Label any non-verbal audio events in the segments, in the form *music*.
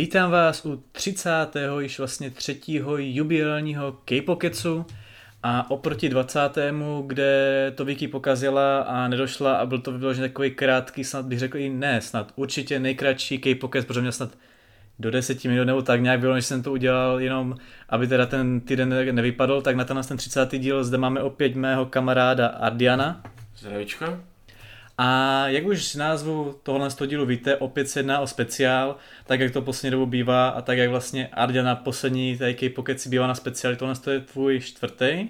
Vítám vás u 30. již vlastně třetího jubilálního K-Pocketsu a oproti 20. kde to Vicky pokazila a nedošla a byl to vyložený takový krátký, snad bych řekl i ne, snad určitě nejkratší K-Pocket, protože měl snad do 10 minut nebo tak nějak bylo, že jsem to udělal jenom, aby teda ten týden nevypadl, tak na ten, ten 30. díl zde máme opět mého kamaráda Ardiana. Zdravíčko. A jak už z názvu tohle dílu víte, opět se jedná o speciál, tak jak to poslední dobu bývá a tak jak vlastně Ardiana poslední tady K-Pocket si bývá na speciály, tohle je tvůj čtvrtý.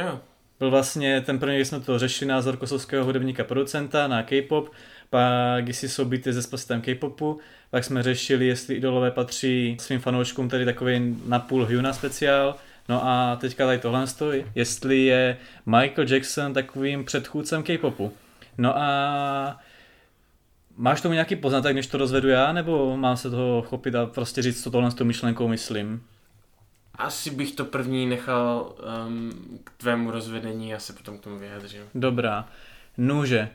Jo. Byl vlastně ten první, když jsme to řešili, názor kosovského hudebníka producenta na K-pop, pak jestli jsou byty ze spasitem K-popu, pak jsme řešili, jestli idolové patří svým fanouškům, tedy takový napůl Hyuna speciál, No a teďka tady tohle stojí, jestli je Michael Jackson takovým předchůdcem K-popu. No a máš tomu nějaký poznatek, než to rozvedu já, nebo mám se toho chopit a prostě říct, co tohle s tou myšlenkou myslím? Asi bych to první nechal um, k tvému rozvedení a se potom k tomu vyjádřil. Dobrá. Nuže.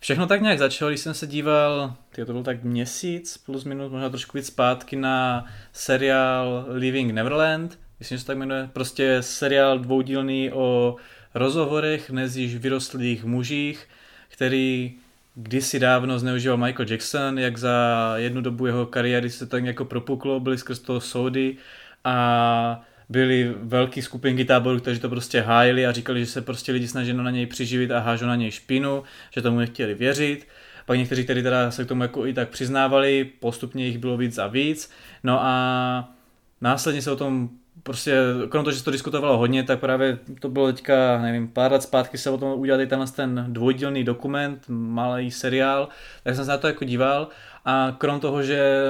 Všechno tak nějak začalo, když jsem se díval, tyjo, to byl tak měsíc plus minus, možná trošku víc zpátky na seriál Living Neverland, myslím, že se tak jmenuje, prostě seriál dvoudílný o rozhovorech mezi vyrostlých mužích, který kdysi dávno zneužíval Michael Jackson, jak za jednu dobu jeho kariéry se tak jako propuklo, byly skrz toho soudy a byly velký skupinky táborů, kteří to prostě hájili a říkali, že se prostě lidi snaží na něj přiživit a hážou na něj špinu, že tomu nechtěli věřit. Pak někteří, kteří teda se k tomu jako i tak přiznávali, postupně jich bylo víc a víc. No a následně se o tom prostě, krom toho, že se to diskutovalo hodně, tak právě to bylo teďka, nevím, pár let zpátky se o tom udělali tenhle ten dvojdílný dokument, malý seriál, tak jsem se na to jako díval. A krom toho, že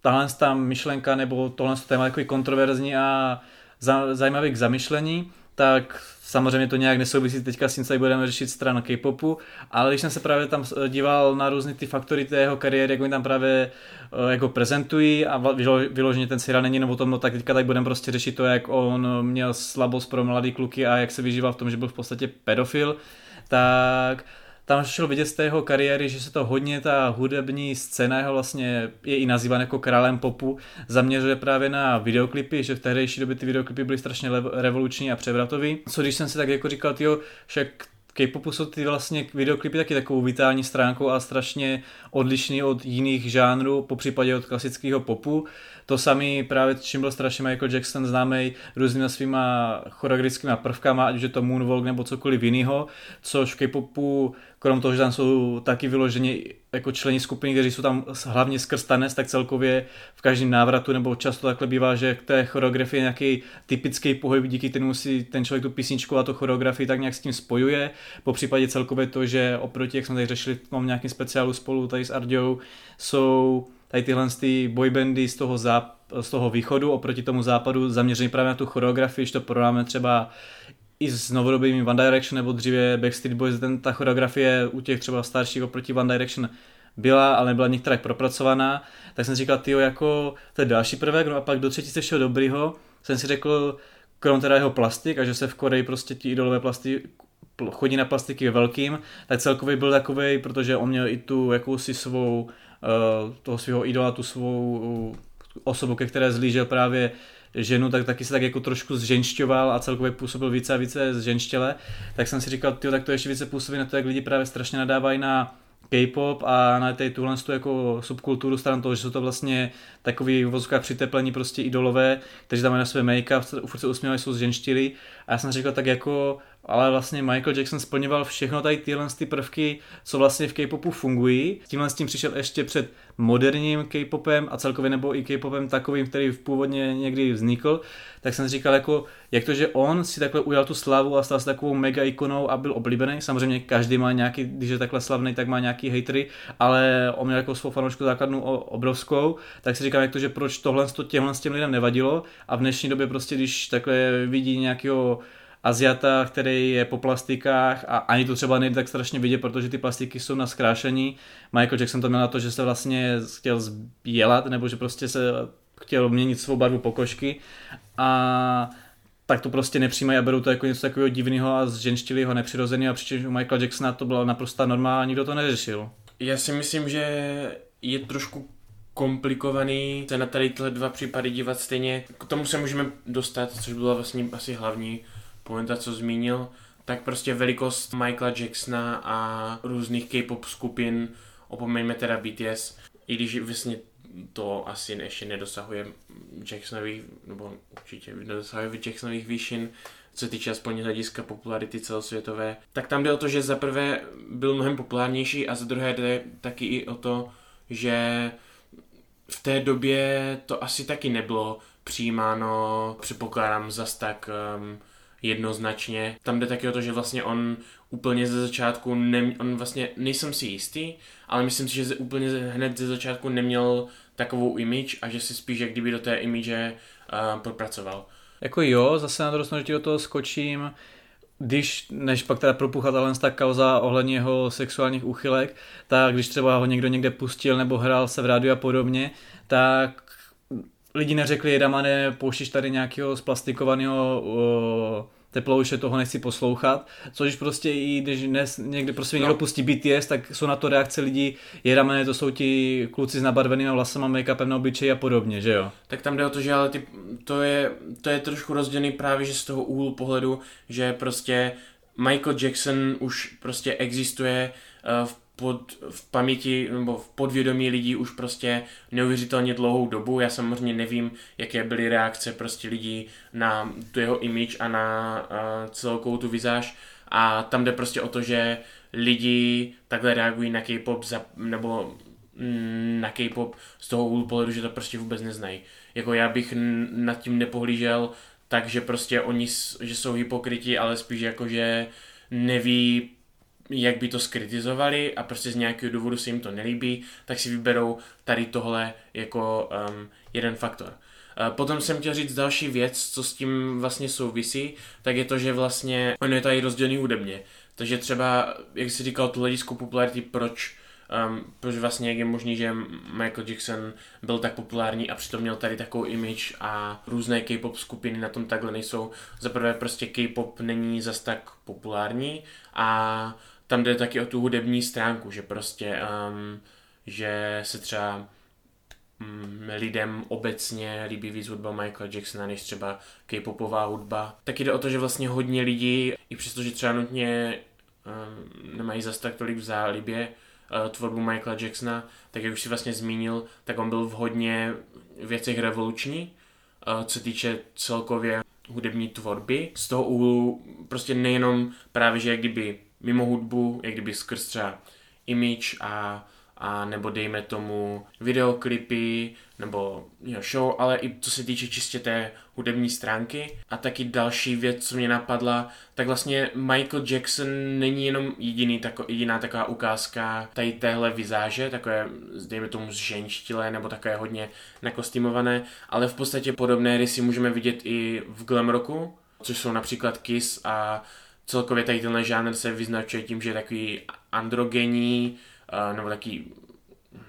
tahle ta myšlenka nebo tohle téma je takový kontroverzní a zajímavý k zamyšlení, tak samozřejmě to nějak nesouvisí teďka s tím, co budeme řešit stran K-popu, ale když jsem se právě tam díval na různé ty faktory té jeho kariéry, jak oni tam právě jako prezentují a vyloženě ten seriál není jenom o tom, no tak teďka tak budeme prostě řešit to, jak on měl slabost pro mladý kluky a jak se vyžíval v tom, že byl v podstatě pedofil, tak tam šlo vidět z té jeho kariéry, že se to hodně ta hudební scéna jeho vlastně je i nazývan jako králem popu, zaměřuje právě na videoklipy, že v tehdejší době ty videoklipy byly strašně revoluční a převratový. Co když jsem si tak jako říkal, tyjo, však K-popu jsou ty vlastně videoklipy taky takovou vitální stránkou a strašně odlišný od jiných žánrů, po případě od klasického popu. To samý právě, čím byl strašně Michael Jackson známý různými svýma choreografickými prvkama, ať už je to moonwalk nebo cokoliv jiného, což v K-popu krom toho, že tam jsou taky vyloženi jako členi skupiny, kteří jsou tam hlavně skrz tanec, tak celkově v každém návratu nebo často takhle bývá, že k té choreografii nějaký typický pohyb, díky kterému si ten člověk tu písničku a tu choreografii tak nějak s tím spojuje. Po případě celkově to, že oproti, jak jsme tady řešili v nějakým speciálu spolu tady s Ardiou, jsou tady tyhle ty boybandy z toho, záp- z toho východu oproti tomu západu zaměřený právě na tu choreografii, když to porovnáme třeba i s novodobými One Direction nebo dříve Backstreet Boys, ten, ta choreografie u těch třeba starších oproti One Direction byla, ale nebyla některá propracovaná, tak jsem říkal, tyjo, jako to je další prvek, no a pak do třetí všeho dobrýho. Jsem si řekl, krom teda jeho plastik a že se v Koreji prostě ti idolové plasty chodí na plastiky ve velkým, tak celkově byl takový, protože on měl i tu jakousi svou, uh, toho svého idola, tu svou uh, osobu, ke které zlížel právě ženu, tak taky se tak jako trošku zženšťoval a celkově působil více a více zženštěle, tak jsem si říkal, tyjo, tak to ještě více působí na to, jak lidi právě strašně nadávají na K-pop a na té tuhle tu jako subkulturu stran toho, že jsou to vlastně takový v přiteplení prostě idolové, kteří tam mají na své make-up, furt se usmívají, jsou zženštili a já jsem říkal tak jako ale vlastně Michael Jackson splňoval všechno tady tyhle ty prvky, co vlastně v K-popu fungují. Tímhle s tím přišel ještě před moderním K-popem a celkově nebo i K-popem takovým, který v původně někdy vznikl, tak jsem si říkal, jako, jak to, že on si takhle ujal tu slavu a stal se takovou mega ikonou a byl oblíbený. Samozřejmě každý má nějaký, když je takhle slavný, tak má nějaký hatery, ale on měl jako svou fanoušku základnu obrovskou, tak si říkám, jak to, že proč tohle těmhle s těm lidem nevadilo a v dnešní době prostě, když takhle vidí nějakého Aziata, který je po plastikách a ani to třeba nejde tak strašně vidět, protože ty plastiky jsou na zkrášení. Michael Jackson to měl na to, že se vlastně chtěl zbělat, nebo že prostě se chtěl měnit svou barvu pokožky a tak to prostě nepřijímají a berou to jako něco takového divného a zženštili ho nepřirozeného a přičemž u Michaela Jacksona to byla naprosto norma a nikdo to neřešil. Já si myslím, že je trošku komplikovaný se na tady tyhle dva případy dívat stejně. K tomu se můžeme dostat, což byla vlastně asi hlavní pointa, co zmínil. Tak prostě velikost Michaela Jacksona a různých K-pop skupin, opomeňme teda BTS, i když vlastně to asi ještě nedosahuje Jacksonových, nebo určitě nedosahuje Jacksonových výšin, co se týče aspoň hlediska popularity celosvětové, tak tam jde o to, že za prvé byl mnohem populárnější a za druhé jde taky i o to, že v té době to asi taky nebylo přijímáno, předpokládám, zas tak um, jednoznačně. Tam jde taky o to, že vlastně on úplně ze začátku, ne, on vlastně, nejsem si jistý, ale myslím si, že úplně hned ze začátku neměl takovou image a že si spíš jak kdyby do té image uh, propracoval. Jako jo, zase na druhou že do toho skočím, když, než pak teda propuchla ta kauza ohledně jeho sexuálních úchylek, tak když třeba ho někdo někde pustil nebo hrál se v rádiu a podobně, tak lidi neřekli, Jedamane, pouštíš tady nějakého splastikovaného teplouše, toho nechci poslouchat, což prostě i když dnes někde prostě no. někdo pustí BTS, tak jsou na to reakce lidí, jedamene, to jsou ti kluci s nabarvenými vlasama, make-upem na obličeji a podobně, že jo? Tak tam jde o to, že ale ty, to, je, to je trošku rozdělený právě, že z toho úhlu pohledu, že prostě Michael Jackson už prostě existuje uh, v pod, v paměti nebo v podvědomí lidí už prostě neuvěřitelně dlouhou dobu. Já samozřejmě nevím, jaké byly reakce prostě lidí na tu jeho image a na uh, celou tu vizáž. A tam jde prostě o to, že lidi takhle reagují na K-pop za, nebo mm, na K-pop z toho úhlu pohledu, že to prostě vůbec neznají. Jako já bych nad tím nepohlížel takže prostě oni, že jsou hypokriti, ale spíš jako, že neví jak by to skritizovali a prostě z nějakého důvodu se jim to nelíbí, tak si vyberou tady tohle jako um, jeden faktor. Uh, potom jsem chtěl říct další věc, co s tím vlastně souvisí, tak je to, že vlastně ono je tady rozdělený hudebně. Takže třeba, jak jsi říkal, tu hledisku popularity, proč um, proč vlastně jak je možný, že Michael Jackson byl tak populární a přitom měl tady takovou image a různé K-pop skupiny na tom takhle nejsou. Za prvé prostě K-pop není zas tak populární a tam jde taky o tu hudební stránku, že prostě, um, že se třeba um, lidem obecně líbí víc hudba Michaela Jacksona než třeba K-popová hudba. Taky jde o to, že vlastně hodně lidí, i přesto, že třeba nutně um, nemají zas tak tolik v zálibě uh, tvorbu Michaela Jacksona, tak jak už si vlastně zmínil, tak on byl v hodně věcech revoluční, uh, co týče celkově hudební tvorby. Z toho úhlu prostě nejenom právě, že jak kdyby mimo hudbu, jak kdyby skrz třeba image a, a nebo dejme tomu videoklipy nebo jo, show, ale i co se týče čistě té hudební stránky. A taky další věc, co mě napadla, tak vlastně Michael Jackson není jenom jediný, tako, jediná taková ukázka tady téhle vizáže, takové, dejme tomu zženštilé nebo takové hodně nakostýmované, ale v podstatě podobné rysy můžeme vidět i v glam rocku, což jsou například Kiss a celkově tady tenhle žánr se vyznačuje tím, že je takový androgenní, uh, nebo takový,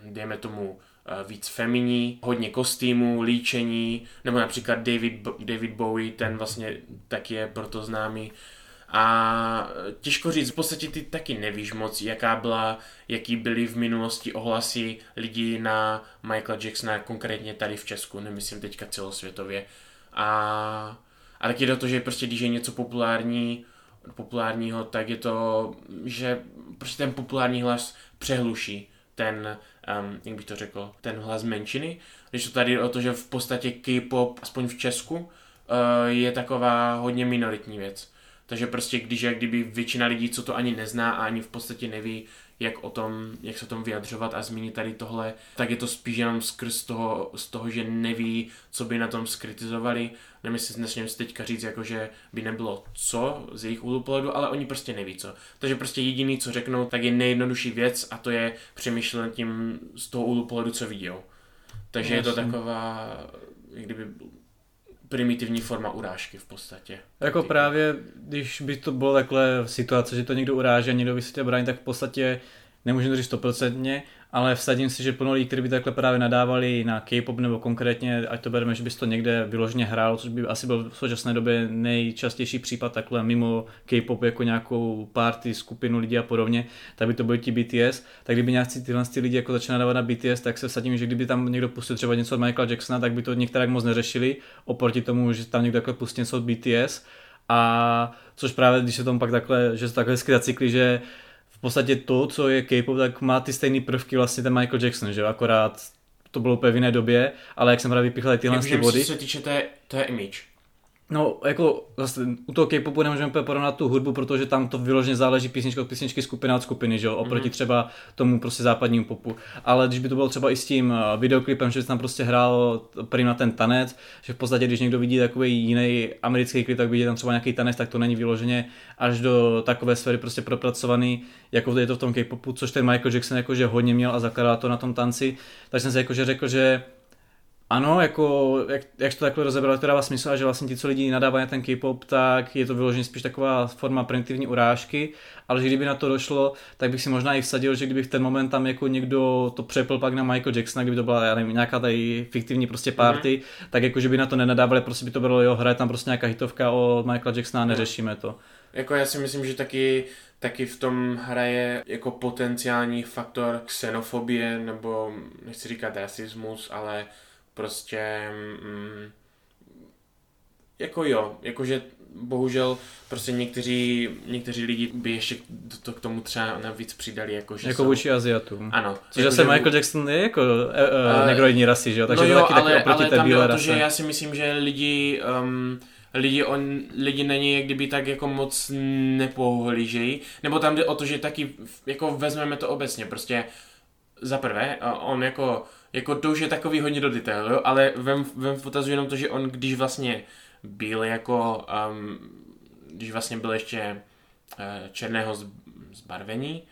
dejme tomu, uh, víc feminí, hodně kostýmů, líčení, nebo například David, David Bowie, ten vlastně tak je proto známý. A těžko říct, v podstatě ty taky nevíš moc, jaká byla, jaký byly v minulosti ohlasy lidí na Michaela Jacksona, konkrétně tady v Česku, nemyslím teďka celosvětově. A, a taky do toho, že prostě když je něco populární, populárního, tak je to, že prostě ten populární hlas přehluší ten, um, jak bych to řekl, ten hlas menšiny. Když to tady o to, že v podstatě K-pop, aspoň v Česku, uh, je taková hodně minoritní věc. Takže prostě když jak kdyby většina lidí, co to ani nezná a ani v podstatě neví, jak o tom, jak se o tom vyjadřovat a zmínit tady tohle, tak je to spíš jenom skrz toho, z toho, že neví, co by na tom skritizovali. Nemyslím, nesmím si teďka říct, jako že by nebylo co z jejich úhlu pohledu, ale oni prostě neví co. Takže prostě jediný, co řeknou, tak je nejjednodušší věc a to je přemýšlet tím z toho úhlu pohledu, co viděl. Takže Jasně. je to taková, jak kdyby primitivní forma urážky v podstatě. Jako Ty... právě, když by to bylo takhle situace, že to někdo uráží a někdo by se tě brání, tak v podstatě nemůžu to říct stoprocentně, ale vsadím si, že plno lidí, kteří by takhle právě nadávali na K-pop nebo konkrétně, ať to bereme, že bys to někde vyloženě hrál, což by asi byl v současné době nejčastější případ takhle mimo K-pop jako nějakou party, skupinu lidí a podobně, tak by to byly ti BTS, tak kdyby nějaký tyhle ty lidi jako začali nadávat na BTS, tak se vsadím, že kdyby tam někdo pustil třeba něco od Michaela Jacksona, tak by to některé moc neřešili, oproti tomu, že tam někdo takhle pustí něco od BTS. A což právě, když se tomu pak takhle, že se takhle hezky zacykli, že v podstatě to, co je K-pop, tak má ty stejné prvky vlastně ten Michael Jackson, že jo, akorát to bylo úplně v jiné době, ale jak jsem právě vypíchl tyhle ty body. Co se týče té, té image. No, jako zase u toho K-popu nemůžeme porovnat tu hudbu, protože tam to vyloženě záleží písnička od písničky, skupina od skupiny, že jo, oproti mm-hmm. třeba tomu prostě západnímu popu. Ale když by to bylo třeba i s tím eh, videoklipem, že tam prostě hrál prima ten tanec, že v podstatě, když někdo vidí takový jiný americký klip, tak vidí tam třeba nějaký tanec, tak to není vyloženě až do takové sféry prostě propracovaný, jako je to v tom K-popu, což ten Michael Jackson jakože hodně měl a zakládal to na tom tanci. Tak jsem si jakože řekl, že ano, jako, jak, jak to takhle rozebral, to dává smysl, a že vlastně ti, co lidi nadávají na ten K-pop, tak je to vyloženě spíš taková forma primitivní urážky, ale že kdyby na to došlo, tak bych si možná i vsadil, že kdyby v ten moment tam jako někdo to přepl pak na Michael Jacksona, kdyby to byla já nevím, nějaká tady fiktivní prostě party, mm-hmm. tak jako že by na to nenadávali, prostě by to bylo, jo, hraje tam prostě nějaká hitovka od Michaela Jacksona a mhm. neřešíme to. Jako já si myslím, že taky taky v tom hraje jako potenciální faktor xenofobie, nebo nechci říkat rasismus, ale prostě mm, jako jo, jakože bohužel prostě někteří, někteří lidi by ještě to k tomu třeba navíc přidali. Jako, že jako jsou... vůči Aziatům. Ano. Což jako, zase Michael Jackson je jako uh, uh, negroidní rasy, že jo? Takže no jo, taky, ale, taky oproti ale té bílé to, že já si myslím, že lidi, um, lidi, on, lidi není jak kdyby tak jako moc nepohlížejí, nebo tam jde o to, že taky jako vezmeme to obecně, prostě za prvé, on jako jako to už je takový hodně do detailu, ale vem, vem v potazu jenom to, že on když vlastně byl jako, um, když vlastně byl ještě uh, černého zbarvení,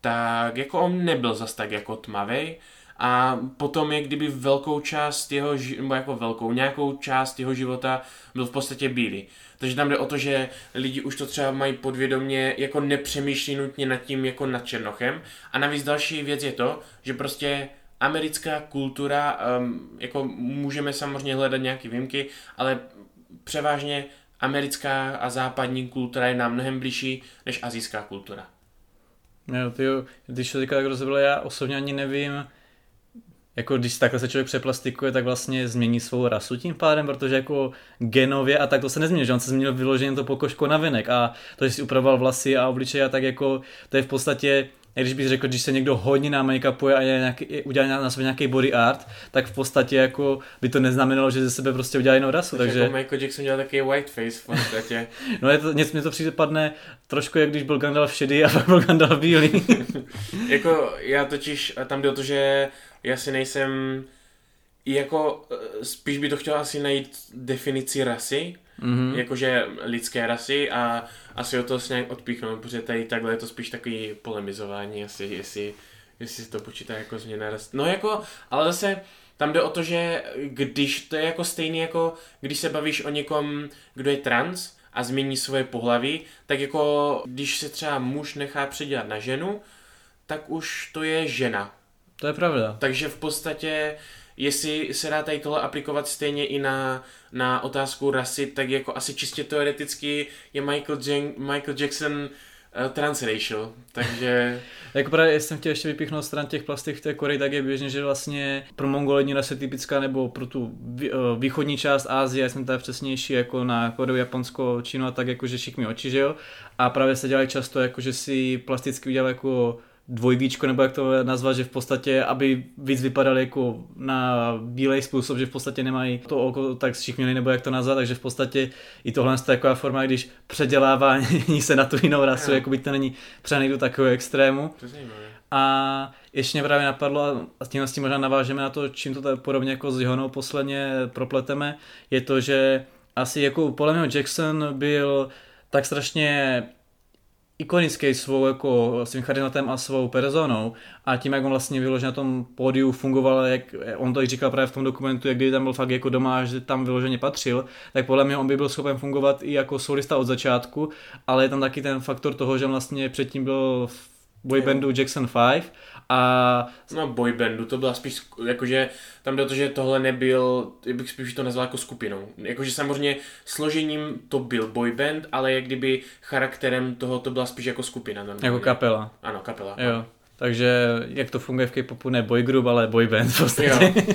tak jako on nebyl zas tak jako tmavý a potom je kdyby velkou část jeho, nebo jako velkou, nějakou část jeho života byl v podstatě bílý. Takže tam jde o to, že lidi už to třeba mají podvědomě, jako nepřemýšlí nutně nad tím jako nad Černochem. A navíc další věc je to, že prostě americká kultura, um, jako můžeme samozřejmě hledat nějaké výjimky, ale převážně americká a západní kultura je nám mnohem blížší než azijská kultura. Jo, tyjo, když to říká tak rozebral, já osobně ani nevím, jako když takhle se člověk přeplastikuje, tak vlastně změní svou rasu tím pádem, protože jako genově a tak to se nezmění, že on se změnil vyloženě to pokožko na vinek a to, že si upravoval vlasy a obličeje a tak jako to je v podstatě když bych řekl, když se někdo hodně na make-upuje a je nějaký, udělá na sebe nějaký body art, tak v podstatě jako by to neznamenalo, že ze sebe prostě udělá jinou rasu. Tak takže... Jako Michael Jackson dělal takový whiteface v podstatě. *laughs* *laughs* no je to, něco mě to připadne trošku jak když byl Gandalf šedý a *laughs* pak byl Gandalf bílý. jako já totiž, tam jde o to, že já si nejsem jako eh, spíš by to chtěl asi najít definici rasy, mm-hmm. jakože lidské rasy a asi o to se nějak odpíchnout, protože tady takhle je to spíš takový polemizování, asi, jestli, jestli to počítá jako změna rasy. No jako, ale zase tam jde o to, že když to je jako stejný jako když se bavíš o někom, kdo je trans a změní svoje pohlaví, tak jako když se třeba muž nechá předělat na ženu, tak už to je žena. To je pravda. Takže v podstatě jestli se dá tady tohle aplikovat stejně i na, na otázku rasy, tak jako asi čistě teoreticky je Michael, Jan- Michael Jackson uh, transracial, takže... *laughs* jako právě jsem chtěl ještě vypíchnout stran těch plastik v té Koreji, tak je běžně, že vlastně pro mongolení rasa typická nebo pro tu eh, východní část Ázie, jsme tady přesnější jako na Koreu, Japonsko, Čínu a tak jako že šikmí oči, že jo? A právě se dělají často jako, že si plasticky udělali jako dvojvíčko, nebo jak to nazvat, že v podstatě, aby víc vypadali jako na bílej způsob, že v podstatě nemají to oko tak zšichměný, nebo jak to nazvat, takže v podstatě i tohle je taková forma, když předělávání *laughs* se na tu jinou rasu, jako by to není přený do takového extrému. A ještě mě právě napadlo, a tím, s tím možná navážeme na to, čím to tak podobně jako s Johanou posledně propleteme, je to, že asi jako podle Jackson byl tak strašně ikonický svou jako svým charizmatem a svou personou a tím, jak on vlastně vyloženě na tom pódiu fungoval, jak on to i říkal právě v tom dokumentu, jak kdy tam byl fakt jako doma, že tam vyloženě patřil, tak podle mě on by byl schopen fungovat i jako solista od začátku, ale je tam taky ten faktor toho, že vlastně předtím byl boybandu Jackson 5 a... No boybandu, to byla spíš, jakože tam jde to, že tohle nebyl, já bych spíš to nazval jako skupinou. Jakože samozřejmě složením to byl boyband, ale jak kdyby charakterem toho to byla spíš jako skupina. Normálně. Jako kapela. Ano, kapela. Jo. Takže jak to funguje v K-popu, ne boy group, ale boy band v podstatě. *laughs*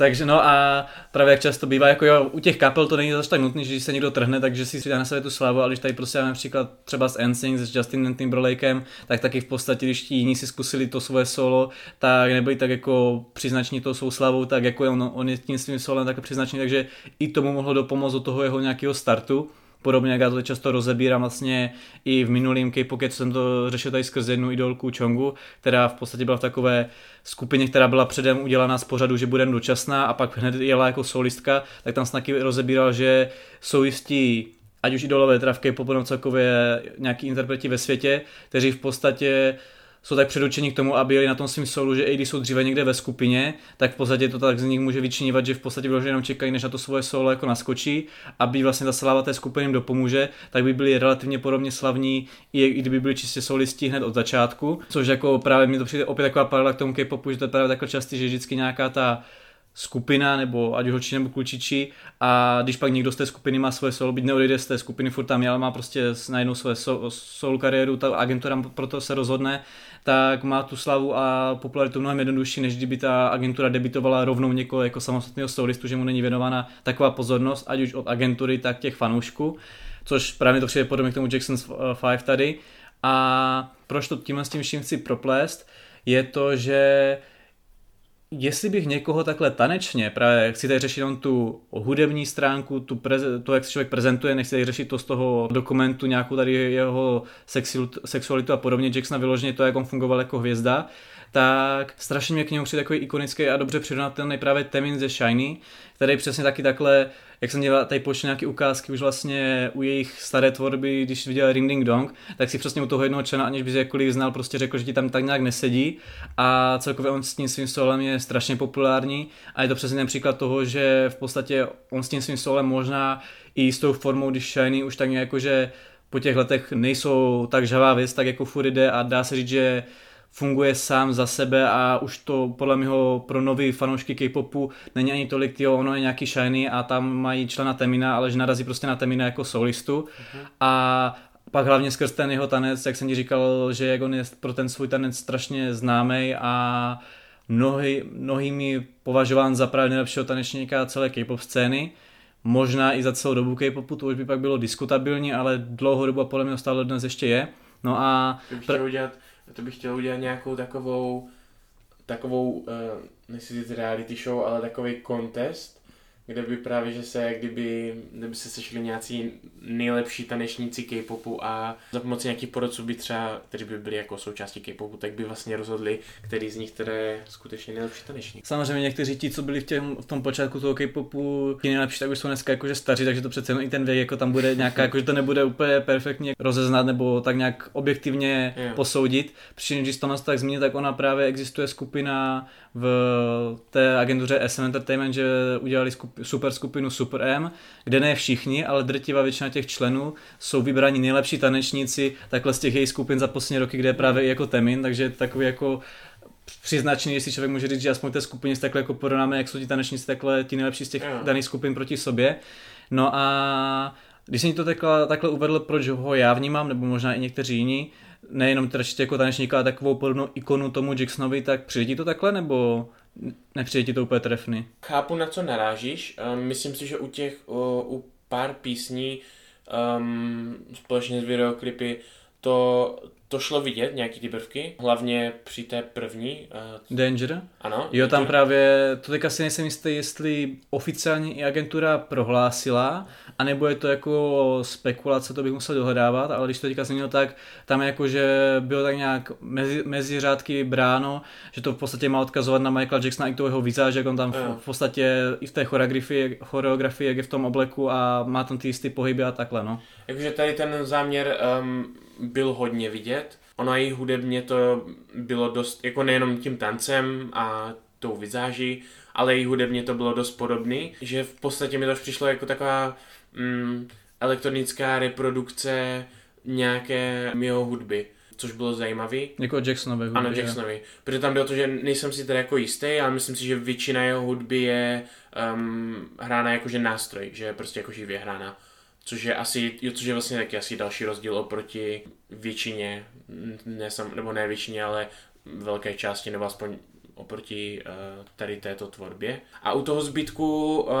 takže no a právě jak často bývá, jako jo, u těch kapel to není zase tak nutné, že když se někdo trhne, takže si přidá na sebe tu slávu, ale když tady prostě například třeba s NSYNC, s Justinem Timberlakem, tak taky v podstatě, když ti jiní si zkusili to svoje solo, tak nebyli tak jako přiznační to svou slavou, tak jako on, on je tím svým solem tak přiznačný, takže i tomu mohlo dopomoct do toho jeho nějakého startu. Podobně jak já to často rozebírám vlastně i v minulým k co jsem to řešil tady skrze jednu idolku Chongu, která v podstatě byla v takové skupině, která byla předem udělaná z pořadu, že bude dočasná a pak hned jela jako solistka, tak tam snaky rozebíral, že jsou jistí ať už idolové teda v K-popu celkově nějaký interpreti ve světě, kteří v podstatě jsou tak předurčení k tomu, aby jeli na tom svým solu, že i když jsou dříve někde ve skupině, tak v podstatě to tak z nich může vyčinívat, že v podstatě vyloženě jenom čekají, než na to svoje solo jako naskočí, aby vlastně ta sláva té skupiny jim dopomůže, tak by byli relativně podobně slavní, i kdyby byli čistě solisti hned od začátku, což jako právě mi to přijde opět taková paralela k tomu K-popu, že to je právě takhle častý, že vždycky nějaká ta skupina, nebo ať holči nebo klučiči a když pak někdo z té skupiny má svoje solo, byť neodejde z té skupiny, furt tam je, ale má prostě najednou svoje solo kariéru, ta agentura proto se rozhodne, tak má tu slavu a popularitu mnohem jednodušší, než kdyby ta agentura debitovala rovnou někoho jako samostatného solistu, že mu není věnována taková pozornost, ať už od agentury, tak těch fanoušků, což právě to přijde podobně k tomu Jackson 5 tady. A proč to tímhle s tím vším chci proplést, je to, že jestli bych někoho takhle tanečně, právě chci tady řešit on tu hudební stránku, tu to, jak se člověk prezentuje, nechci tady řešit to z toho dokumentu, nějakou tady jeho sexualitu a podobně, Jacksona vyloženě to, jak on fungoval jako hvězda, tak strašně mě k němu přijde takový ikonický a dobře přirovnatelný právě Temin ze Shiny, který přesně taky takhle, jak jsem dělal tady počít nějaké ukázky už vlastně u jejich staré tvorby, když viděl Ring Ding Dong, tak si přesně u toho jednoho člena, aniž bys jakkoliv znal, prostě řekl, že ti tam tak nějak nesedí. A celkově on s tím svým solem je strašně populární a je to přesně ten příklad toho, že v podstatě on s tím svým solem možná i s tou formou, když Shiny už tak nějak jako, že po těch letech nejsou tak žavá věc, tak jako furt jde a dá se říct, že funguje sám za sebe a už to podle mého pro nový fanoušky K-popu není ani tolik, jo, ono je nějaký shiny a tam mají člena Temina, ale že narazí prostě na Temina jako solistu uh-huh. a pak hlavně skrz ten jeho tanec, jak jsem ti říkal, že jak on je pro ten svůj tanec strašně známý a mnohy, mnohými považován za právě nejlepšího tanečníka celé K-pop scény. Možná i za celou dobu K-popu, to už by pak bylo diskutabilní, ale dlouhou dobu a podle mě stále dnes ještě je. No a... Pr- udělat to bych chtěl udělat nějakou takovou, takovou, uh, nechci říct reality show, ale takový contest, kde by právě, že se, kdyby, kdyby se sešli nějací nejlepší tanečníci K-popu a za pomocí nějakých porodců by třeba, kteří by byli jako součástí K-popu, tak by vlastně rozhodli, který z nich teda je skutečně nejlepší tanečník. Samozřejmě někteří ti, co byli v, těm, v tom počátku toho K-popu, ti nejlepší, tak už jsou dneska jakože staří, takže to přece i ten věk, jako tam bude nějaká, jakože to nebude úplně perfektně rozeznat nebo tak nějak objektivně yeah. posoudit. Přičemž když to tak zmínit, tak ona právě existuje skupina v té agentuře SM Entertainment, že udělali skup, super skupinu Super M, kde ne všichni, ale drtivá většina těch členů jsou vybraní nejlepší tanečníci takhle z těch jejich skupin za poslední roky, kde je právě i jako Temin, takže takový jako přiznačný, jestli člověk může říct, že aspoň té skupině se takhle jako porovnáme, jak jsou ti tanečníci takhle ti nejlepší z těch yeah. daných skupin proti sobě. No a když jsem to takhle, takhle uvedl, proč ho já vnímám, nebo možná i někteří jiní, nejenom teda jako tanečníka, ale takovou podobnou ikonu tomu Jacksonovi, tak přijde to takhle, nebo nepřijde ti to úplně trefný? Chápu, na co narážíš. Um, myslím si, že u těch, u, u pár písní um, společně s videoklipy to, to šlo vidět, nějaký ty prvky, hlavně při té první. Uh, Danger? Ano. Jo, tam právě, to teďka si nejsem jistý, jestli oficiálně i agentura prohlásila, anebo je to jako spekulace, to bych musel dohledávat, ale když to teďka zmínil tak, tam jako, že bylo tak nějak mezi, mezi řádky bráno, že to v podstatě má odkazovat na Michaela Jacksona i toho jeho vizáž, jak on tam v, v podstatě i v té choreografii, choreografii, jak je v tom obleku a má tam ty jistý pohyby a takhle, no. Jakože tady ten záměr um, byl hodně vidět. Ono i hudebně to bylo dost, jako nejenom tím tancem a tou vizáží, ale i hudebně to bylo dost podobný, že v podstatě mi to přišlo jako taková mm, elektronická reprodukce nějaké jeho hudby. což bylo zajímavé. Jako Jacksonovi hudby. Ano, Jacksonovi. Protože tam bylo to, že nejsem si teda jako jistý, ale myslím si, že většina jeho hudby je um, hrána jakože nástroj, že je prostě jako živě hrána. Což je asi, což je vlastně taky asi další rozdíl oproti většině, ne sam, nebo ne většině, ale velké části, nebo aspoň oproti uh, tady této tvorbě. A u toho zbytku um,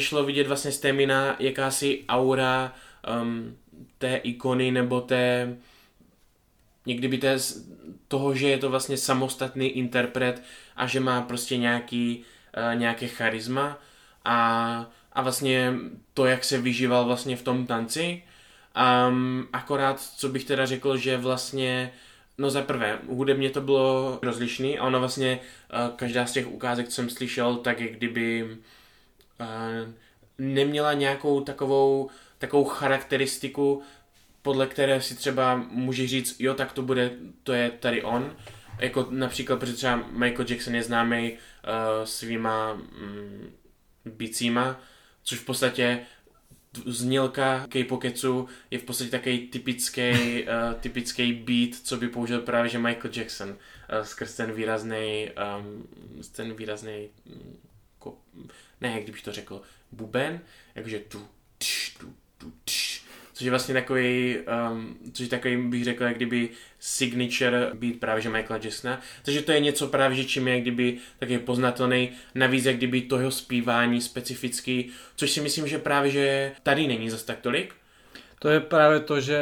šlo vidět vlastně z té mina jakási aura um, té ikony nebo té někdy by té, toho, že je to vlastně samostatný interpret a že má prostě nějaký, uh, nějaké charisma a, a vlastně to, jak se vyžíval vlastně v tom tanci. Um, akorát, co bych teda řekl, že vlastně No za prvé, hudebně to bylo rozlišný a ono vlastně uh, každá z těch ukázek, co jsem slyšel, tak je kdyby uh, neměla nějakou takovou, takovou charakteristiku, podle které si třeba může říct, jo, tak to bude, to je tady on. Jako například, protože třeba Michael Jackson je známý uh, svýma um, bicíma, což v podstatě znělka K-Pocketsu je v podstatě takový typický, uh, *laughs* typický beat, co by použil právě že Michael Jackson uh, skrz ten výrazný, um, ten výrazný, um, ne, jak kdybych to řekl, buben, jakože tu, tš, tu, tu, tš, což je vlastně takový, um, což je takový, bych řekl, jak kdyby signature beat právě že Michaela Jacksona. Takže to je něco právě, že čím je kdyby taky poznatelný, navíc jak kdyby to jeho zpívání specifický, což si myslím, že právě, že tady není zase tak tolik. To je právě to, že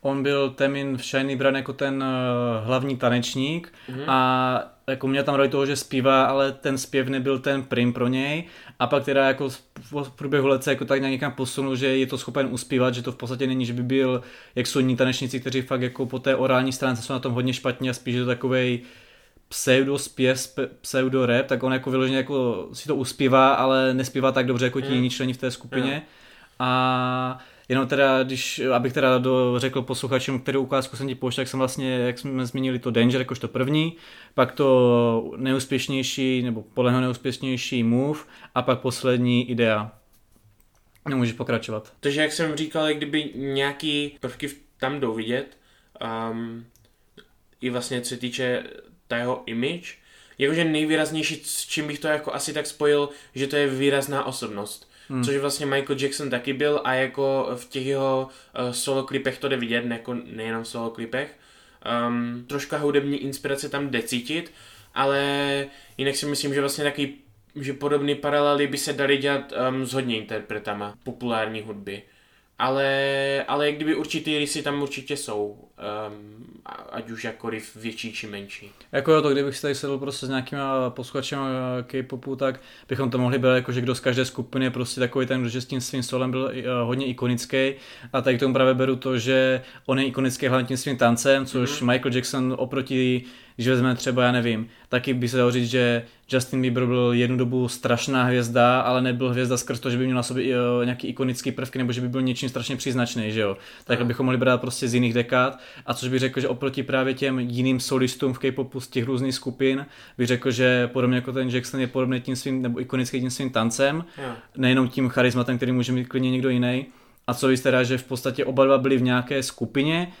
on byl Temin v Shiny Brand jako ten uh, hlavní tanečník mm-hmm. a jako mě tam roli toho, že zpívá, ale ten zpěv nebyl ten prim pro něj a pak teda jako v průběhu let se jako tak někam posunul, že je to schopen uspívat, že to v podstatě není, že by byl jak jsou jiní tanečníci, kteří fakt jako po té orální stránce jsou na tom hodně špatně a spíš je to takovej pseudo zpěv, pseudo rap, tak on jako vyloženě jako si to uspívá, ale nespívá tak dobře jako ti mm. jiní členi v té skupině. Mm. A Jenom teda, když, abych teda do, řekl posluchačům, kterou ukázku jsem ti pouštěl, tak jsem vlastně, jak jsme zmínili, to Danger jakož to první, pak to neúspěšnější, nebo podle něho neúspěšnější Move a pak poslední Idea. Nemůžeš pokračovat. Takže jak jsem říkal, kdyby nějaký prvky tam jdou vidět, um, i vlastně co se týče ta jeho image, jakože nejvýraznější, s čím bych to jako asi tak spojil, že to je výrazná osobnost Hmm. Což vlastně Michael Jackson taky byl a jako v těch jeho uh, solo klipech to jde vidět, jako nejenom v solo klipech. Um, troška hudební inspirace tam jde cítit, ale jinak si myslím, že vlastně taky že podobné paralely by se daly dělat um, s hodně interpretama populární hudby ale, ale kdyby určitý rysy tam určitě jsou, um, ať už jakkoliv větší či menší. Jako jo, to kdybych si tady sedl prostě s nějakýma posluchačem K-popu, tak bychom to mohli brát jako, že kdo z každé skupiny je prostě takový ten, že s tím svým solem byl uh, hodně ikonický a tady k tomu právě beru to, že on je ikonický hlavně tím svým tancem, což mm-hmm. Michael Jackson oproti když vezmeme třeba, já nevím, taky by se dalo říct, že Justin Bieber byl jednu dobu strašná hvězda, ale nebyl hvězda skrz to, že by měl na sobě uh, nějaký ikonický prvky nebo že by byl něčím strašně příznačný, že jo. Tak no. bychom mohli brát prostě z jiných dekád. A což bych řekl, že oproti právě těm jiným solistům v K-popu z těch různých skupin, bych řekl, že podobně jako ten Jackson je podobný tím svým, nebo ikonický tím svým tancem, no. nejenom tím charismatem, který může mít klidně někdo jiný. A co víc teda, že v podstatě oba dva byli v nějaké skupině,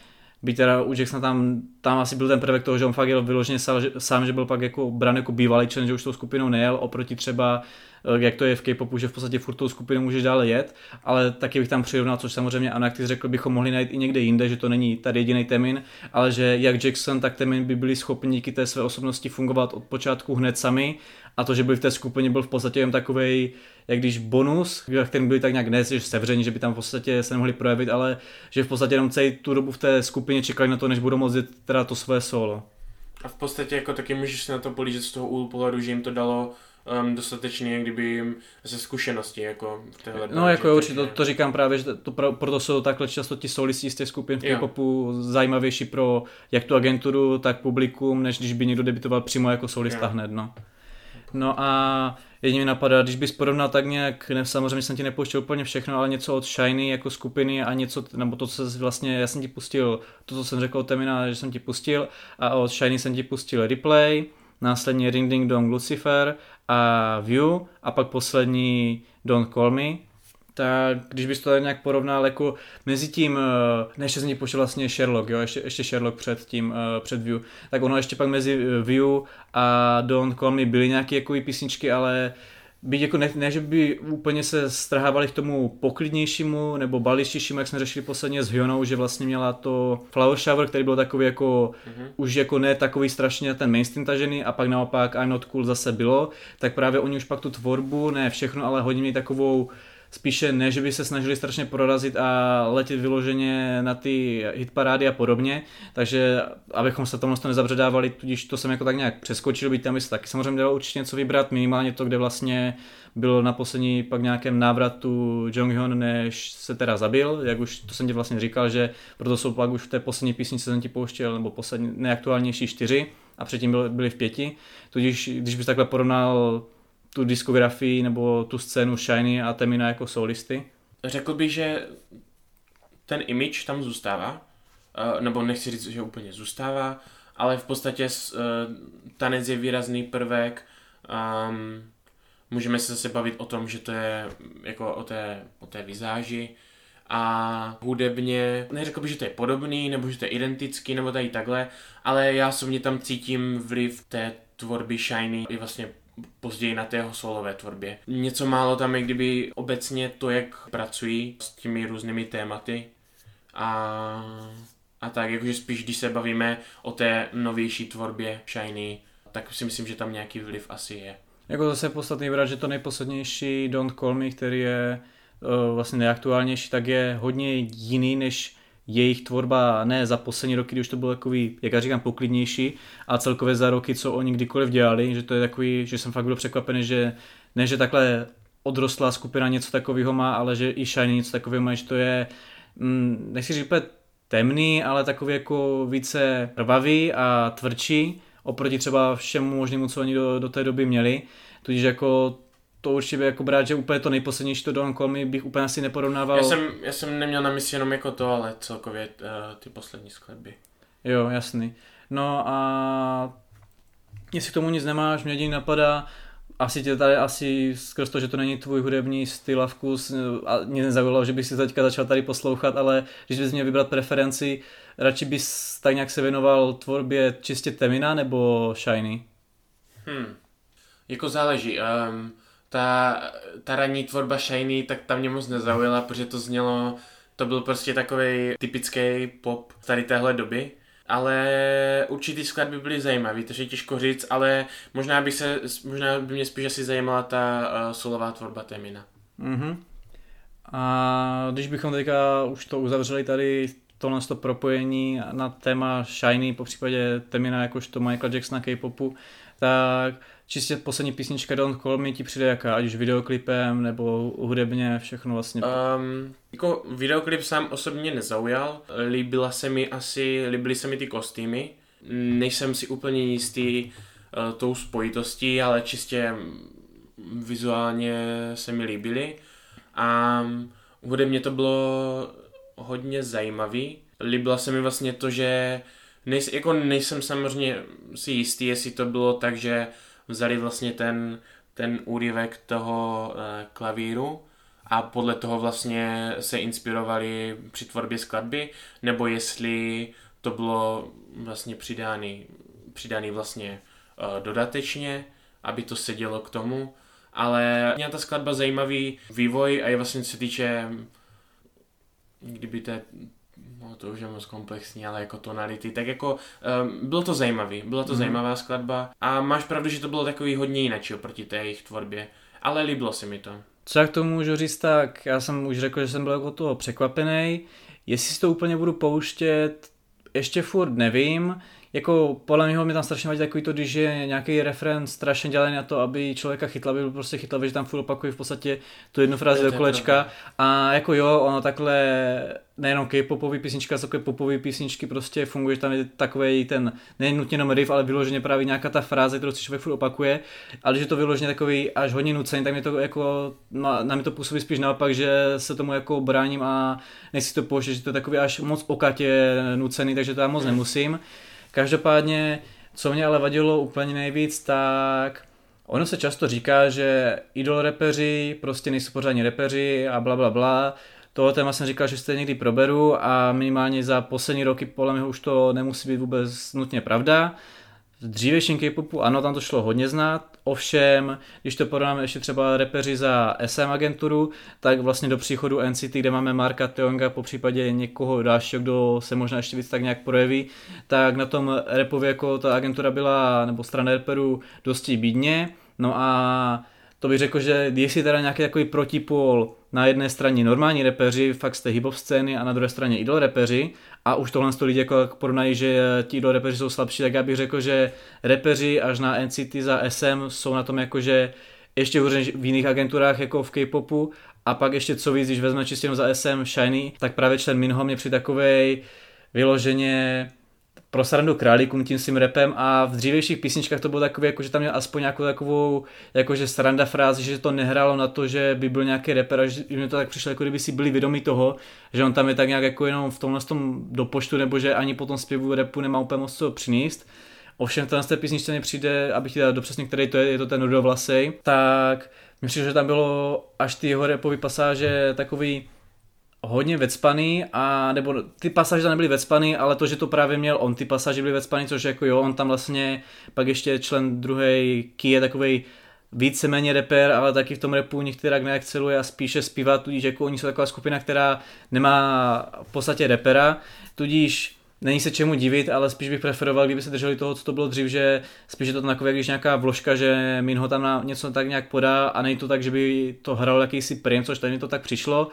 Byť teda u Jacksona tam, tam asi byl ten prvek toho, že on fakt jel vyloženě sám, že, sám, že byl pak jako bran jako bývalý člen, že už tou skupinou nejel, oproti třeba jak to je v K-popu, že v podstatě furt tou skupinou můžeš dále jet, ale taky bych tam přirovnal, což samozřejmě ano, jak ty řekl, bychom mohli najít i někde jinde, že to není tady jediný Temin, ale že jak Jackson, tak Temin by byli schopni díky té své osobnosti fungovat od počátku hned sami a to, že byl v té skupině, byl v podstatě jen takový jak když bonus, který byli tak nějak ne, že sevření, že by tam v podstatě se nemohli projevit, ale že v podstatě jenom celý tu dobu v té skupině čekali na to, než budou moct teda to své solo. A v podstatě jako taky můžeš na to polížet z toho úhlu pohledu, že jim to dalo um, dostatečně, kdyby jim ze zkušenosti jako v téhle No jako jo, určitě to, to, říkám právě, že to, pro, proto jsou takhle často ti solisti z těch skupin v K-popu zajímavější pro jak tu agenturu, tak publikum, než když by někdo debitoval přímo jako solista jo. hned, no. No a jedině mi napadá, když bys porovnal tak nějak, ne, samozřejmě jsem ti nepouštěl úplně všechno, ale něco od Shiny jako skupiny a něco, nebo to, co jsi vlastně, já jsem ti pustil, to, co jsem řekl od Temina, že jsem ti pustil a od Shiny jsem ti pustil Replay, následně Ring Ding Dong Lucifer a View a pak poslední Don't Call Me, tak když bys to nějak porovnal jako mezi tím, než se z ní pošel vlastně Sherlock, jo, ještě, ještě Sherlock před tím, eh, před View, tak ono ještě pak mezi eh, View a Don't Call Me byly nějaké jako písničky, ale byť jako ne, ne, že by úplně se strhávali k tomu poklidnějšímu nebo balištějšímu, jak jsme řešili posledně s Hyonou, že vlastně měla to Flower Shower, který byl takový jako mm-hmm. už jako ne takový strašně ten mainstream tažený a pak naopak I'm Not Cool zase bylo, tak právě oni už pak tu tvorbu, ne všechno, ale hodně měli takovou spíše ne, že by se snažili strašně prorazit a letět vyloženě na ty hitparády a podobně, takže abychom se tomu nezabředávali, tudíž to jsem jako tak nějak přeskočil, byť tam by se taky samozřejmě dalo určitě něco vybrat, minimálně to, kde vlastně bylo na poslední pak nějakém návratu Jonghyun, než se teda zabil, jak už to jsem ti vlastně říkal, že proto jsou pak už v té poslední písničce jsem ti pouštěl, nebo poslední, nejaktuálnější čtyři a předtím byly, byly v pěti, tudíž když bys takhle porovnal tu diskografii nebo tu scénu Shiny a Temina jako solisty? Řekl bych, že ten image tam zůstává, eh, nebo nechci říct, že úplně zůstává, ale v podstatě eh, tanec je výrazný prvek, um, můžeme se zase bavit o tom, že to je jako o té, o té vizáži a hudebně, neřekl bych, že to je podobný, nebo že to je identický, nebo tady takhle, ale já mě tam cítím vliv té tvorby Shiny i vlastně později na té jeho solové tvorbě. Něco málo tam je kdyby obecně to, jak pracují s těmi různými tématy a, a tak, jakože spíš, když se bavíme o té novější tvorbě Shiny, tak si myslím, že tam nějaký vliv asi je. Jako zase podstatný brát, že to nejposlednější Don't Call Me, který je uh, vlastně nejaktuálnější, tak je hodně jiný než jejich tvorba ne za poslední roky, když to bylo takový, jak já říkám, poklidnější, a celkově za roky, co oni kdykoliv dělali, že to je takový, že jsem fakt byl překvapený, že ne, že takhle odrostlá skupina něco takového má, ale že i Shiny něco takového má, že to je, mm, nechci říct temný, ale takový jako více rvavý a tvrdší oproti třeba všemu možnému, co oni do, do té doby měli. Tudíž jako to určitě jako brát, že úplně to nejposlednější to Don Call Me bych úplně asi neporovnával. Já jsem, já jsem neměl na mysli jenom jako to, ale celkově uh, ty poslední skladby. Jo, jasný. No a jestli k tomu nic nemáš, mě jediný napadá, asi tě tady asi skrz to, že to není tvůj hudební styl a vkus, a mě nezaujalo, že bys si teďka začal tady poslouchat, ale když bys měl vybrat preferenci, radši bys tak nějak se věnoval tvorbě čistě Temina nebo Shiny? Hmm. Jako záleží. Um, ta, ta ranní tvorba Shiny, tak tam mě moc nezaujala, protože to znělo, to byl prostě takový typický pop tady téhle doby. Ale určitý skladby byly zajímavý, takže je těžko říct, ale možná by, se, možná by mě spíš asi zajímala ta uh, solová tvorba Temina. Mm-hmm. A když bychom teďka už to uzavřeli tady tohle to propojení na téma Shiny, po případě Temina jakožto Michael Jacksona K-popu, tak čistě poslední písnička Don't Call Me ti přijde jaká, ať už videoklipem nebo hudebně, všechno vlastně. Um, jako videoklip sám osobně nezaujal, líbila se mi asi, líbily se mi ty kostýmy, nejsem si úplně jistý uh, tou spojitostí, ale čistě vizuálně se mi líbily a hudebně to bylo hodně zajímavý. Líbila se mi vlastně to, že nejs, jako nejsem samozřejmě si jistý, jestli to bylo tak, že vzali vlastně ten, ten úryvek toho e, klavíru a podle toho vlastně se inspirovali při tvorbě skladby, nebo jestli to bylo vlastně přidány, přidány vlastně e, dodatečně, aby to sedělo k tomu, ale měla ta skladba zajímavý vývoj a je vlastně se týče kdyby té no to už je moc komplexní, ale jako tonality, tak jako um, bylo to zajímavý, byla to mm. zajímavá skladba. A máš pravdu, že to bylo takový hodně jinak oproti té jejich tvorbě, ale líbilo se mi to. Co jak to můžu říct, tak já jsem už řekl, že jsem byl jako toho překvapený, jestli si to úplně budu pouštět, ještě furt nevím, jako podle mě mi tam strašně vadí takový to, když je nějaký referent strašně dělaný na to, aby člověka chytla, aby byl prostě chytlavý, že tam furt opakuje v podstatě tu jednu frázi do kolečka. a jako jo, ono takhle nejenom K-popový písnička, takové popové písničky prostě funguje, že tam je takový ten, nejen nutně jenom riff, ale vyloženě právě nějaká ta fráze, kterou si člověk furt opakuje, ale že to vyloženě takový až hodně nucený, tak mě to jako, na, na mě to působí spíš naopak, že se tomu jako bráním a nechci to pouštět, že to je takový až moc okatě nucený, takže to já moc nemusím. Každopádně, co mě ale vadilo úplně nejvíc, tak Ono se často říká, že idol repeři prostě nejsou pořádně repeři a bla bla bla. Toho téma jsem říkal, že se někdy proberu a minimálně za poslední roky podle mě už to nemusí být vůbec nutně pravda. V dřívějším K-popu ano, tam to šlo hodně znát, ovšem, když to porovnáme ještě třeba repeři za SM agenturu, tak vlastně do příchodu NCT, kde máme Marka Teonga, po případě někoho dalšího, kdo se možná ještě víc tak nějak projeví, tak na tom repově jako ta agentura byla, nebo strana reperů dosti bídně, no a to bych řekl, že jestli teda nějaký takový protipol na jedné straně normální repeři, fakt z té hip scény a na druhé straně idol repeři a už tohle to lidi jako porovnají, že ti idol repeři jsou slabší, tak já bych řekl, že repeři až na NCT za SM jsou na tom jakože ještě hůře v jiných agenturách jako v K-popu. A pak ještě co víc, když vezme čistě za SM Shiny, tak právě člen Minho mě při takovej vyloženě pro srandu králíkům tím svým repem a v dřívějších písničkách to bylo takové, jako, že tam měl aspoň nějakou takovou jakože sranda frázi, že to nehrálo na to, že by byl nějaký reper a že mi to tak přišlo, jako kdyby si byli vědomi toho, že on tam je tak nějak jako jenom v tomhle tom dopočtu, nebo že ani po tom zpěvu repu nemá úplně moc co přinést. Ovšem v té písničce mi přijde, abych ti dal dopřesně, který to je, je to ten Rudovlasej, tak myslím, že tam bylo až ty jeho repové pasáže takový hodně vecpaný, a nebo ty pasáže tam nebyly vecpaný, ale to, že to právě měl on, ty pasáže byly vecpaný, což jako jo, on tam vlastně, pak ještě člen druhé Key je takovej víceméně reper, ale taky v tom repu některá neexceluje a spíše zpívá, tudíž jako oni jsou taková skupina, která nemá v podstatě repera, tudíž není se čemu divit, ale spíš bych preferoval, kdyby se drželi toho, co to bylo dřív, že spíš je to takové, když nějaká vložka, že Min ho tam na něco tak nějak podá a není to tak, že by to hrál jakýsi prim, což tady mi to tak přišlo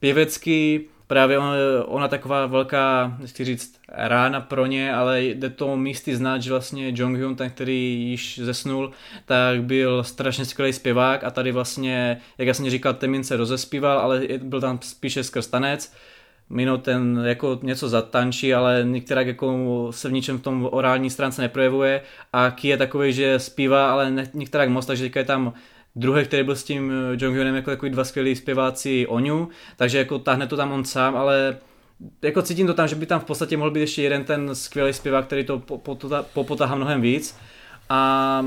pěvecky, právě ona, ona taková velká, nechci říct, rána pro ně, ale jde to místy znát, že vlastně Jonghyun, ten, který již zesnul, tak byl strašně skvělý zpěvák a tady vlastně, jak já jsem říkal, Temin se rozespíval, ale byl tam spíše skrz tanec. Mino ten jako něco zatančí, ale některá jako se v ničem v tom orální stránce neprojevuje a Ki je takový, že zpívá, ale některá moc, takže je tam druhý, který byl s tím eh, Jonghyunem jako takový dva skvělí zpěváci Onyu, takže jako tahne to tam on sám, ale jako cítím to tam, že by tam v podstatě mohl být ještě jeden ten skvělý zpěvák, který to popotahá mnohem víc a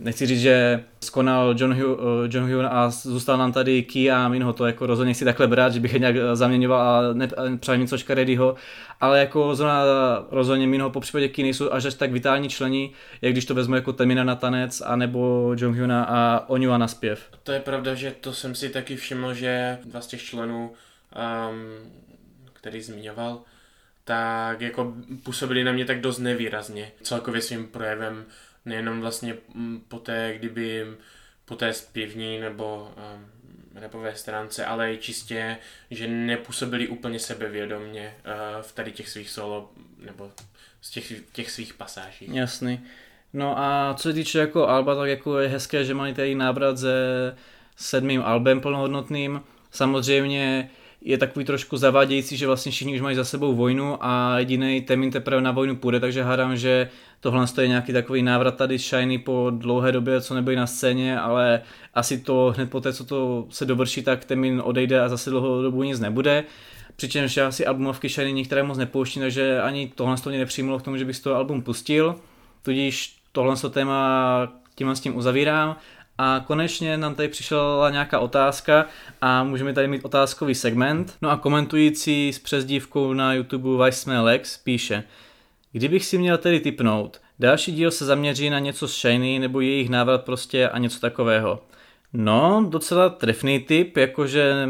nechci říct, že skonal John, Hugh, eh, John Hugh a zůstal nám tady Key a Minho, to jako rozhodně si takhle brát, že bych je nějak zaměňoval a nepřál něco škaredýho, ale jako zrovna rozhodně Minho po případě Key nejsou až, až tak vitální členi, jak když to vezmu jako Temina na tanec, anebo John Hyuna a Onua na zpěv. To je pravda, že to jsem si taky všiml, že dva z těch členů, um, který zmiňoval, tak jako působili na mě tak dost nevýrazně celkově svým projevem nejenom vlastně mm, po té, kdyby po té zpěvní nebo um, repové stránce, ale i čistě, že nepůsobili úplně sebevědomně uh, v tady těch svých solo nebo z těch, těch svých pasáží. Jasný. No a co se týče jako Alba, tak jako je hezké, že mají tady návrat se sedmým albem plnohodnotným. Samozřejmě je takový trošku zavádějící, že vlastně všichni už mají za sebou vojnu a jediný Temin teprve na vojnu půjde, takže hádám, že tohle je nějaký takový návrat tady Shiny po dlouhé době, co nebyli na scéně, ale asi to hned po té, co to se dovrší, tak Temin odejde a zase dlouhou dobu nic nebude. Přičemž já si albumovky Shiny některé moc nepouštím, takže ani tohle to mě nepřijmulo k tomu, že bych toho album pustil. Tudíž tohle téma tím s tím uzavírám. A konečně nám tady přišla nějaká otázka a můžeme tady mít otázkový segment. No a komentující s přezdívkou na YouTube Vice Lex píše Kdybych si měl tedy typnout, další díl se zaměří na něco z Shiny nebo jejich návrat prostě a něco takového. No, docela trefný typ, jakože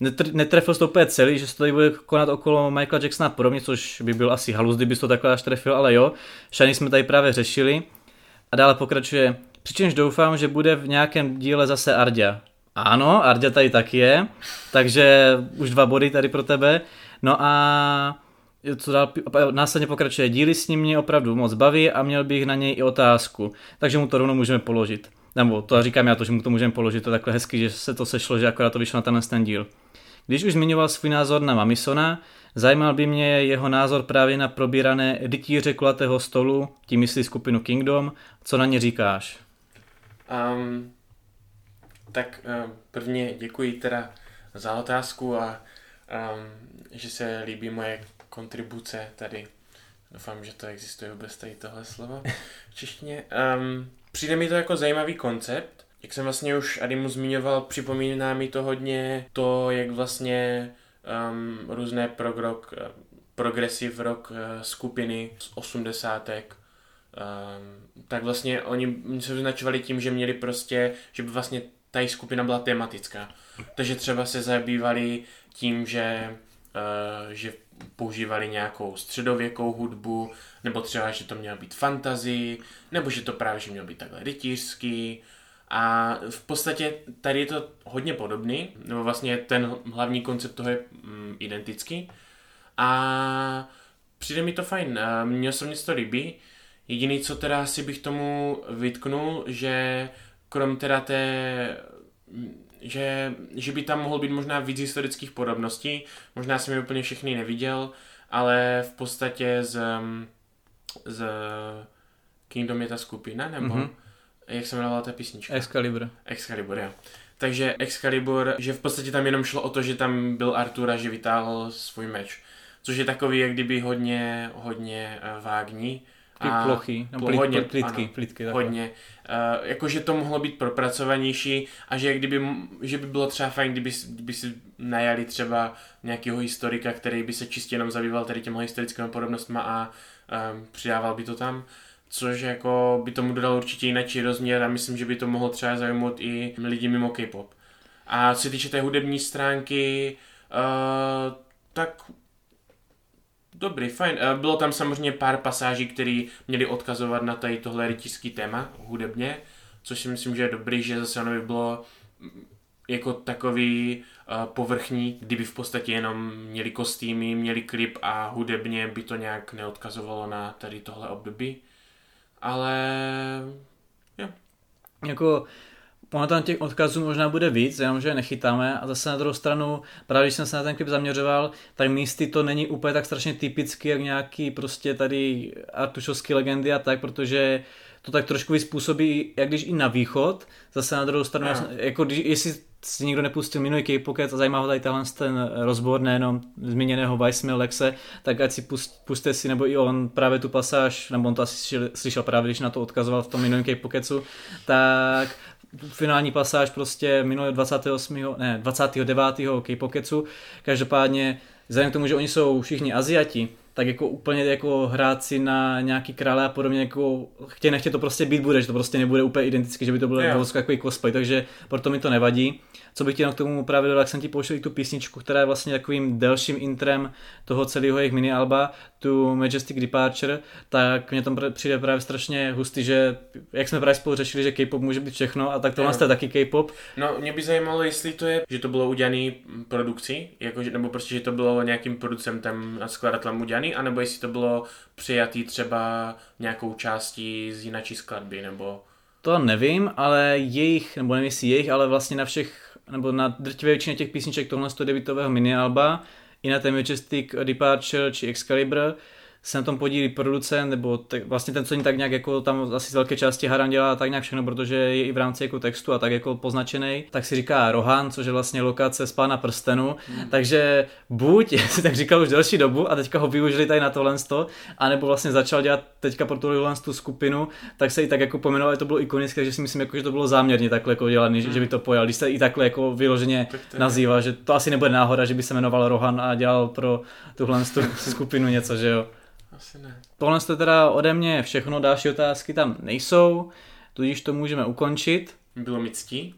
netr- netrefil to úplně celý, že se to tady bude konat okolo Michaela Jacksona a podobně, což by byl asi halus, kdyby to takhle až trefil, ale jo, Shiny jsme tady právě řešili. A dále pokračuje, přičemž doufám, že bude v nějakém díle zase Ardia. Ano, Ardia tady taky je, takže už dva body tady pro tebe. No a co dál, následně pokračuje, díly s ním mě opravdu moc baví a měl bych na něj i otázku, takže mu to rovnou můžeme položit. Nebo to říkám já to, že mu to můžeme položit, to je takhle hezky, že se to sešlo, že akorát to vyšlo na tenhle ten díl. Když už zmiňoval svůj názor na Mamisona, zajímal by mě jeho názor právě na probírané rytíře kulatého stolu, tím myslí skupinu Kingdom, co na ně říkáš? Um, tak um, prvně děkuji teda za otázku a um, že se líbí moje kontribuce tady. Doufám, že to existuje vůbec tady tohle slovo v češtině. Um, Přijde mi to jako zajímavý koncept. Jak jsem vlastně už Adimu zmiňoval, připomíná mi to hodně to, jak vlastně um, různé prog rock, eh, progressive rock uh, skupiny z osmdesátek um, tak vlastně oni se vyznačovali tím, že měli prostě, že by vlastně ta jejich skupina byla tematická. Takže třeba se zabývali tím, že, uh, že používali nějakou středověkou hudbu, nebo třeba, že to mělo být fantasy, nebo že to právě, že mělo být takhle rytířský. A v podstatě tady je to hodně podobný, nebo vlastně ten hlavní koncept toho je mm, identický. A přijde mi to fajn, mně se to líbí. Jediný, co teda si bych tomu vytknul, že krom teda té že, že by tam mohlo být možná víc historických podobností, možná jsem je úplně všechny neviděl, ale v podstatě z, z Kingdom je ta skupina, nebo mm-hmm. jak se jmenovala ta písnička? Excalibur. Excalibur, jo. Takže Excalibur, že v podstatě tam jenom šlo o to, že tam byl Artura, že vytáhl svůj meč. Což je takový, jak kdyby hodně, hodně uh, vágní a plochy, no, plit, hodně, plitky, ano, plitky hodně. Uh, jakože to mohlo být propracovanější a že kdyby, že by bylo třeba fajn, kdyby, kdyby si najali třeba nějakého historika, který by se čistě jenom zabýval tady těma historickými podobnostmi a um, přidával by to tam což jako by tomu dodal určitě jiný rozměr a myslím, že by to mohlo třeba zajímat i lidi mimo K-pop. A co se týče té hudební stránky, uh, tak Dobrý, fajn. Eh, bylo tam samozřejmě pár pasáží, které měly odkazovat na tady tohle rytířský téma hudebně, což si myslím, že je dobrý, že zase ono by bylo mm, jako takový uh, povrchní, kdyby v podstatě jenom měli kostýmy, měli klip a hudebně by to nějak neodkazovalo na tady tohle období. Ale jo. Jako Ono tam těch odkazů možná bude víc, jenomže je nechytáme a zase na druhou stranu, právě když jsem se na ten klip zaměřoval, tak místy to není úplně tak strašně typicky, jak nějaký prostě tady artušovský legendy a tak, protože to tak trošku vyspůsobí, jak když i na východ, zase na druhou stranu, no. jako když, jestli si nikdo nepustil minulý K-Pocket a zajímá ho tady tenhle ten rozbor nejenom zmíněného Weissmill Lexe, tak ať si pust, puste si, nebo i on právě tu pasáž, nebo on to asi slyšel právě, když na to odkazoval v tom minulém K-Pocketsu, tak finální pasáž prostě minulého 28. ne, 29. K-Pocketsu. Každopádně, vzhledem k tomu, že oni jsou všichni Aziati, tak jako úplně jako hrát si na nějaký krále a podobně, jako chtě nechtě to prostě být bude, že to prostě nebude úplně identicky, že by to bylo yeah. takový cosplay, takže proto mi to nevadí. Co bych chtěl k tomu právě dodal, jak jsem ti pouštěl i tu písničku, která je vlastně takovým delším intrem toho celého jejich mini alba, tu Majestic Departure, tak mě tam přijde právě strašně hustý, že jak jsme právě spolu řešili, že K-pop může být všechno a tak tohle je taky K-pop. No, mě by zajímalo, jestli to je, že to bylo udělané produkci, jako, nebo prostě, že to bylo nějakým producentem a skladatelem udělaný, anebo jestli to bylo přijatý třeba nějakou částí z jináčí skladby, nebo... To nevím, ale jejich, nebo nevím jestli jejich, ale vlastně na všech nebo na drtivé většině těch písniček tohle 109 mini alba, i na té Majestic Departure či Excalibur, se na tom podílí producent, nebo te, vlastně ten, co ní tak nějak jako tam asi z velké části Haran dělá tak nějak všechno, protože je i v rámci jako textu a tak jako poznačený, tak si říká Rohan, což je vlastně lokace z Pána prstenu, hmm. takže buď, *laughs* si tak říkal už delší dobu a teďka ho využili tady na tohle sto, anebo vlastně začal dělat teďka pro tuhle tu skupinu, tak se i tak jako pomenoval, to bylo ikonické, že si myslím, jako, že to bylo záměrně takhle jako dělaný, hmm. že by to pojal, když se i takhle jako vyloženě nazývá, že to asi nebude náhoda, že by se jmenoval Rohan a dělal pro tuhle skupinu něco, že jo. Asi ne. Tohle to teda ode mě všechno, další otázky tam nejsou, tudíž to můžeme ukončit. Bylo mi ctí.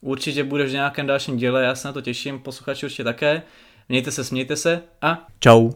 Určitě budeš v nějakém dalším díle, já se na to těším, posluchači určitě také. Mějte se, smějte se a čau.